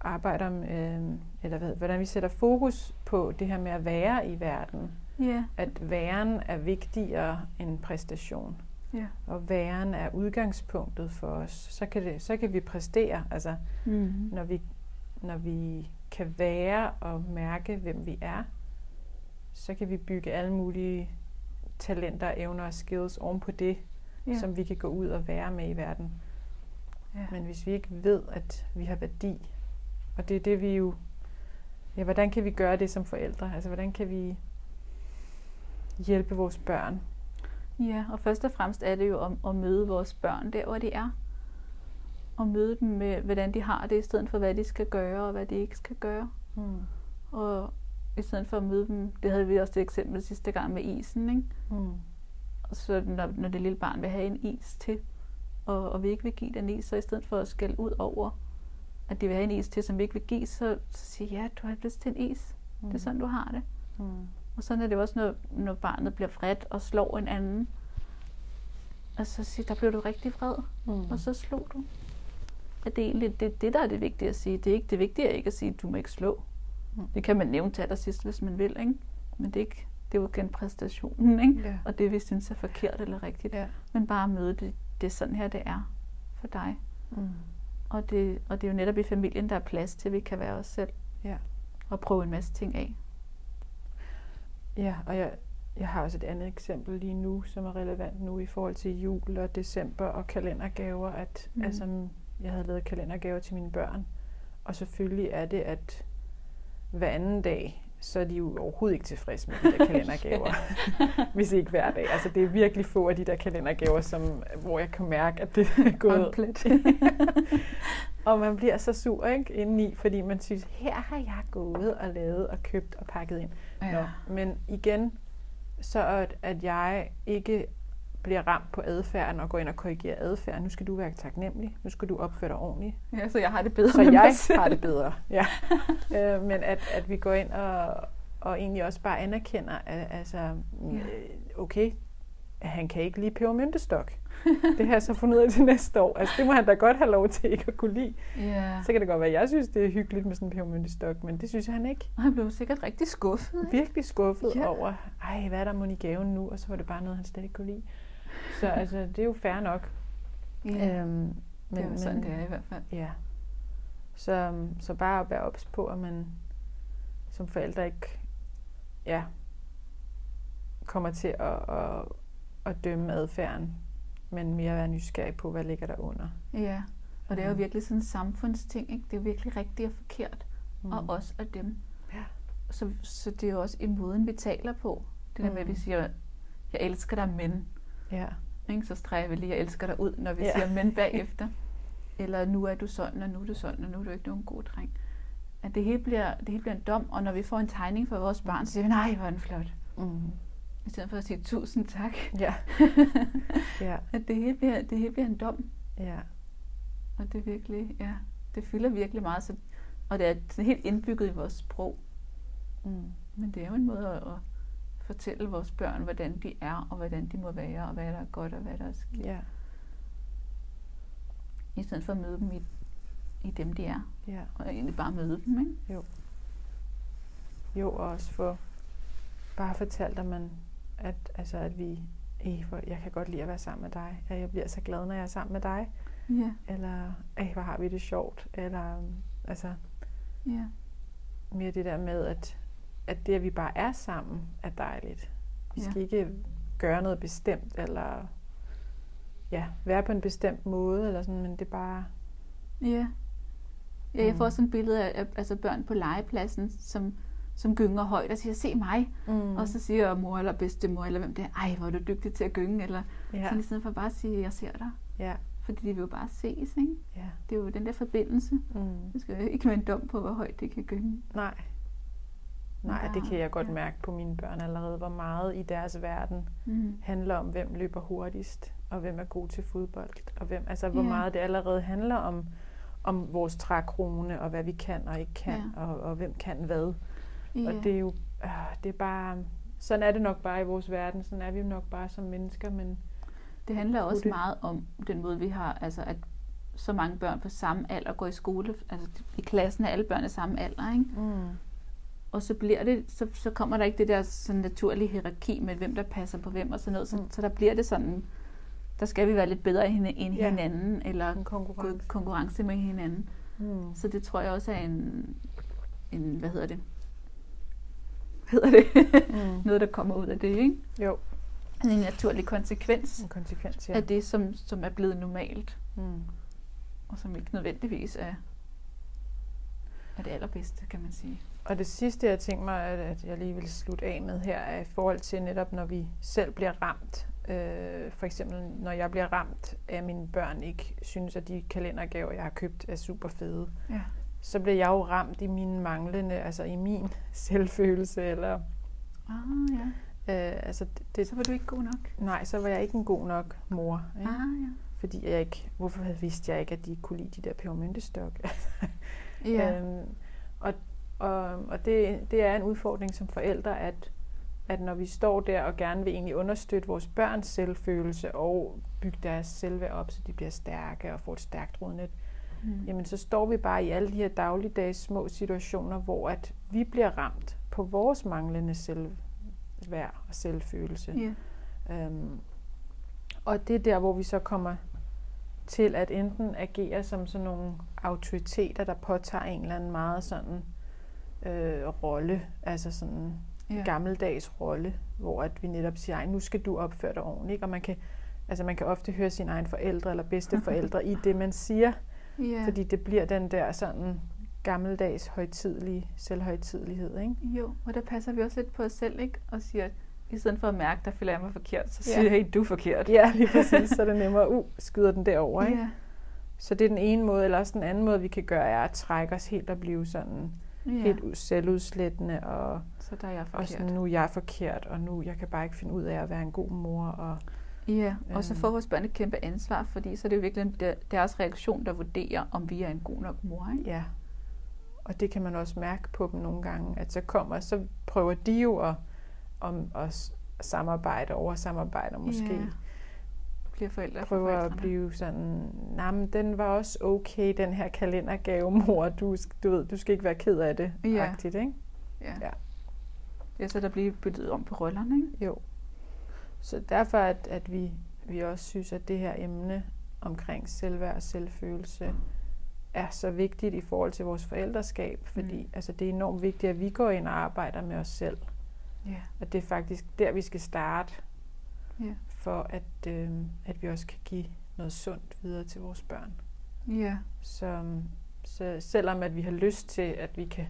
arbejder med, øhm, eller hvad, hvordan vi sætter fokus på det her med at være i verden. Ja, At væren er vigtigere end præstation. ja. Og væren er udgangspunktet for os. Så kan, det, så kan vi præstere. Altså, Mm. når vi, når vi kan være og mærke, hvem vi er, så kan vi bygge alle mulige talenter, evner og skills oven på det, ja. som vi kan gå ud og være med i verden. Ja. Men hvis vi ikke ved, at vi har værdi, og det er det, vi jo... Ja, hvordan kan vi gøre det som forældre? Altså, hvordan kan vi hjælpe vores børn? Ja, og først og fremmest er det jo at, at møde vores børn der, hvor de er. Og møde dem med, hvordan de har det, i stedet for, hvad de skal gøre, og hvad de ikke skal gøre. Mm. Og i stedet for at møde dem, det havde vi også det eksempel sidste gang med isen, ikke? Mm. Og så når, når det lille barn vil have en is til, og, og vi ikke vil give den is, så i stedet for at skælde ud over, at de vil have en is til, som vi ikke vil give, så, så siger ja, du har lyst til en is. Mm. Det er sådan, du har det. Mm. Og sådan er det også, når, når barnet bliver vredt og slår en anden. Og så siger der blev du rigtig vred, mm. og så slog du. At det er egentlig det, det, der er det vigtige at sige. Det er ikke det vigtige ikke at sige, at du må ikke slå. Mm. Det kan man nævne til allersidst, hvis man vil, ikke? Men det er ikke, det er jo igen præstationen, ikke? Ja. Og det, vi synes er forkert eller rigtigt. Ja. Men bare møde det, det er sådan her, det er for dig. Mm. Og, det, og det er jo netop i familien, der er plads til, at vi kan være os selv. Ja. Og prøve en masse ting af. Ja, og jeg, jeg har også et andet eksempel lige nu, som er relevant nu i forhold til jul og december og kalendergaver. At, mm. altså, jeg havde lavet kalendergaver til mine børn. Og selvfølgelig er det, at hver anden dag, så er de jo overhovedet ikke tilfredse med de der kalendergaver. Hvis ikke hver dag. Altså det er virkelig få af de der kalendergaver, som, hvor jeg kan mærke, at det er gået... Og man bliver så sur ikke, indeni, fordi man synes, her har jeg gået og lavet og købt og pakket ind. Ja. Nå, men igen, så at, at jeg ikke bliver ramt på adfærden og går ind og korrigerer adfærden. Nu skal du være taknemmelig. Nu skal du opføre dig ordentligt. Ja, så jeg har det bedre Så jeg har det bedre, ja. øh, men at, at vi går ind og, og egentlig også bare anerkender, at altså, ja. Øh, okay, han kan ikke lide pebermyntestok. det har jeg så fundet ud af til næste år. Altså, det må han da godt have lov til ikke at kunne lide. Yeah. Så kan det godt være, at jeg synes, det er hyggeligt med sådan en pebermyntestok, men det synes han ikke. Og han blev sikkert rigtig skuffet. Ikke? Virkelig skuffet yeah. over, ej, hvad er der mon i gaven nu? Og så var det bare noget, han slet ikke kunne lide. Så altså, det er jo fair nok. Ja, øhm, men, det er jo sådan, men, det er i hvert fald. Ja. Så, så bare at være ops på, at man som forældre ikke ja, kommer til at, at, at dømme adfærden, men mere være nysgerrig på, hvad ligger der under. Ja, og det er jo virkelig sådan en samfundsting, ikke? Det er virkelig rigtigt og forkert, mm. og os og dem. Ja. Så, så det er jo også i måden, vi taler på. Det der mm. med, at vi siger, jeg elsker dig, men Ja. Ikke? Så streger vi lige, jeg elsker dig ud, når vi ja. siger men bagefter. Eller nu er du sådan, og nu er du sådan, og nu er du ikke nogen god dreng. At det hele bliver, det hele bliver en dom, og når vi får en tegning for vores barn, så siger vi, nej, hvor er den flot. Mm. I stedet for at sige tusind tak. Ja. ja. At det hele, bliver, det hele bliver en dom. Ja. Og det virkelig, ja, det fylder virkelig meget. Så, og det er helt indbygget i vores sprog. Mm. Men det er jo en måde at, at fortælle vores børn, hvordan de er, og hvordan de må være, og hvad der er godt, og hvad der er skidt. Ja. I stedet for at møde dem i, i dem, de er. Ja. Og egentlig bare møde dem, ikke? Jo. Jo, og også for bare fortælle dem, man, at, altså, at vi, for jeg kan godt lide at være sammen med dig. At jeg bliver så glad, når jeg er sammen med dig. Ja. Eller, ej, hvor har vi det sjovt. Eller, altså, ja. mere det der med, at at det, at vi bare er sammen, er dejligt. Vi skal ja. ikke gøre noget bestemt, eller ja, være på en bestemt måde, eller sådan, men det er bare... Ja. Ja, jeg får mm. sådan et billede af altså børn på legepladsen, som, som gynger højt og siger, se mig. Mm. Og så siger mor eller bedstemor, eller hvem det er, ej, hvor er du dygtig til at gynge. Eller ja. sådan i stedet for bare at sige, jeg ser dig. Ja. Fordi de vil jo bare ses, ikke? Ja. Det er jo den der forbindelse. Mm. Det skal jo ikke være en dom på, hvor højt det kan gynge. Nej. Nej, det kan jeg godt mærke på mine børn allerede, hvor meget i deres verden mm. handler om, hvem løber hurtigst, og hvem er god til fodbold, og hvem, altså hvor yeah. meget det allerede handler om, om vores trækrone, og hvad vi kan og ikke kan, yeah. og, og hvem kan hvad. Yeah. Og det er jo, øh, det er bare, sådan er det nok bare i vores verden, sådan er vi jo nok bare som mennesker, men... Det handler også det. meget om den måde, vi har, altså at så mange børn på samme alder går i skole, altså i klassen er alle børn af samme alder, ikke? Mm og så bliver det, så, så kommer der ikke det der sådan naturlige hierarki med, hvem der passer på hvem og sådan noget. Så, mm. så der bliver det sådan, der skal vi være lidt bedre end ja. hinanden, eller en konkurrence. konkurrence med hinanden. Mm. Så det tror jeg også er en, en hvad hedder det, hedder det. Mm. Noget, der kommer ud af det, ikke? Jo, En naturlig konsekvens en konsekvens, ja. af det, som, som er blevet normalt, Mm. og som ikke nødvendigvis er, er det allerbedste, kan man sige. Og det sidste, jeg tænker mig, at, at jeg lige vil slutte af med her, er i forhold til netop, når vi selv bliver ramt. Øh, for eksempel, når jeg bliver ramt af, at mine børn ikke synes, at de kalendergaver, jeg har købt, er super fede. Ja. Så bliver jeg jo ramt i min manglende, altså i min selvfølelse, eller... Ah, ja. Øh, altså det, Så var du ikke god nok. nej, så var jeg ikke en god nok mor. Ikke? Ah, ja. Fordi jeg ikke, hvorfor vidste jeg ikke, at de kunne lide de der pebermyntestok? Ja. Øhm, og og, og det, det er en udfordring som forældre, at, at når vi står der og gerne vil egentlig understøtte vores børns selvfølelse og bygge deres selvværd op, så de bliver stærke og får et stærkt rodnet, Mm. jamen så står vi bare i alle de her dagligdags små situationer, hvor at vi bliver ramt på vores manglende selvværd og selvfølelse. Ja. Øhm, og det er der, hvor vi så kommer til at enten agere som sådan nogle autoriteter, der påtager en eller anden meget sådan øh, rolle, altså sådan Ja. ja. gammeldags rolle, hvor at vi netop siger, Ej, nu skal du opføre dig ordentligt. Ikke? Og man kan, altså man kan ofte høre sine egne forældre eller bedste forældre i det, man siger, ja. fordi det bliver den der sådan gammeldags højtidlige selvhøjtidlighed. Ikke? Jo, og der passer vi også lidt på os selv, ikke? Og siger, i stedet for at mærke, der føler jeg mig forkert, så Ja. siger jeg, hey, du er forkert. Ja, lige præcis. Så er det nemmere, uh, skyder den derover. Ikke? ja. Så det er den ene måde, eller også den anden måde, vi kan gøre, er at trække os helt og blive sådan ja. helt selvudslættende, og, Så der er jeg og forkert. sådan, nu er jeg forkert, og nu jeg kan bare ikke finde ud af at være en god mor. Og, Ja, og så Øhm. får vores børn et kæmpe ansvar, fordi så er det jo virkelig der- deres reaktion, der vurderer, om vi er en god nok mor, ikke? ja. og det kan man også mærke på dem nogle gange, at så kommer, så prøver de jo at, om, at samarbejde, over samarbejde måske. Ja. Bliver forældre for prøver at blive sådan, nej, men den var også okay, den her kalendergave, mor, du, du ved, du skal ikke være ked af det, Ja. agtigt, ikke? Ja. Ja. ja, så der bliver byttet om på rollerne, ikke? Jo. Så derfor, at, at vi, vi også synes, at det her emne omkring selvværd og selvfølelse er så vigtigt i forhold til vores forældreskab, fordi Mm. altså, det er enormt vigtigt, at vi går ind og arbejder med os selv. Ja. At det er faktisk der, vi skal starte, Ja. For at, øh, at vi også kan give noget sundt videre til vores børn. Ja. Så, så selvom at vi har lyst til, at vi kan,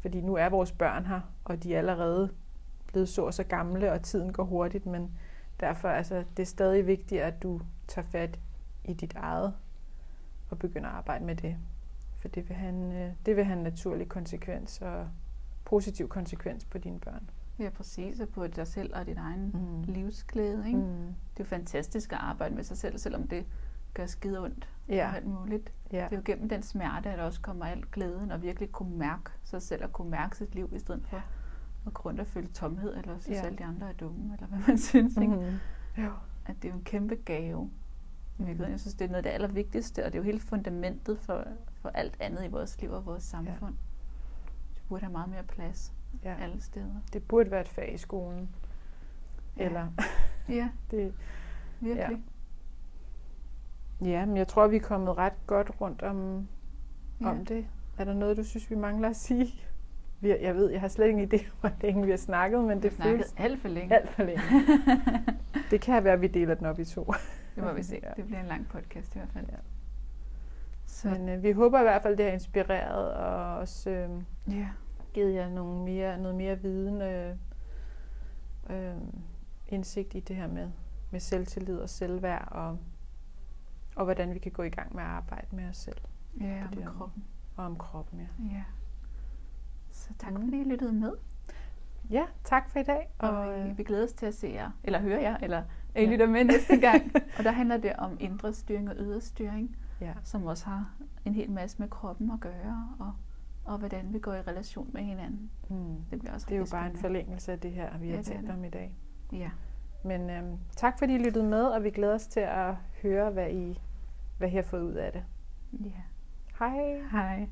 fordi nu er vores børn her, og de er allerede blevet så og så gamle, og tiden går hurtigt, men derfor altså, det er stadig vigtigt, at du tager fat i dit eget og begynder at arbejde med det. For det vil have en, øh, det vil have en naturlig konsekvens og positiv konsekvens på dine børn. Ja, præcis, og på dig selv og din egen Mm. livsglæde, ikke? Mm. Det er jo fantastisk at arbejde med sig selv, selvom det gør skide ondt Ja, og alt muligt. ja, Det er jo gennem den smerte, at der også kommer al glæden, og virkelig kunne mærke sig selv, og kunne mærke sit liv, i stedet for at gå rundt og føle tomhed, eller synes, Ja. alle de andre er dumme, eller hvad man synes. Ikke? mm. jo. At det er jo en kæmpe gave. Virkeligheden, jeg synes, det er noget af det allervigtigste, og det er jo hele fundamentet for, for alt andet i vores liv og vores samfund. Det burde have meget mere plads ja. alle steder. Det burde være et fag i skolen. Ja. Eller Ja, det, virkelig. Ja, men jeg tror, vi er kommet ret godt rundt om, Ja. ja. om det. Er der noget, du synes, vi mangler at sige? Vi, jeg ved, jeg har slet ingen idé, hvor længe vi har snakket, men det føles alt for længe. alt for længe. det kan være, at vi deler den op i to. Det må vi se. Ja. Det bliver en lang podcast i hvert fald. Ja. Så Men øh, vi håber i hvert fald, det har inspireret og også øh, ja, givet jer nogle mere, noget mere viden øh, øh, indsigt i det her med, med selvtillid og selvværd og, og hvordan vi kan gå i gang med at arbejde med os selv ja og område. kroppen. og om kroppen. Ja, Ja. Så tak Mm. fordi I lyttede med. ja tak for i dag. Og øh, øh, vi glæder os til at se jer, eller høre jer, eller at I Ja. lytter med næste gang. og der handler det om indre styring og ydre styring, ja. som også har en hel masse med kroppen at gøre, og, og hvordan vi går i relation med hinanden. Mm. Det bliver også Det er jo bare en forlængelse af det her, vi Ja, har talt om i dag. Ja. Men øhm, tak fordi I lyttede med, og vi glæder os til at høre, hvad I, hvad I har fået ud af det. ja. Hej! Hej.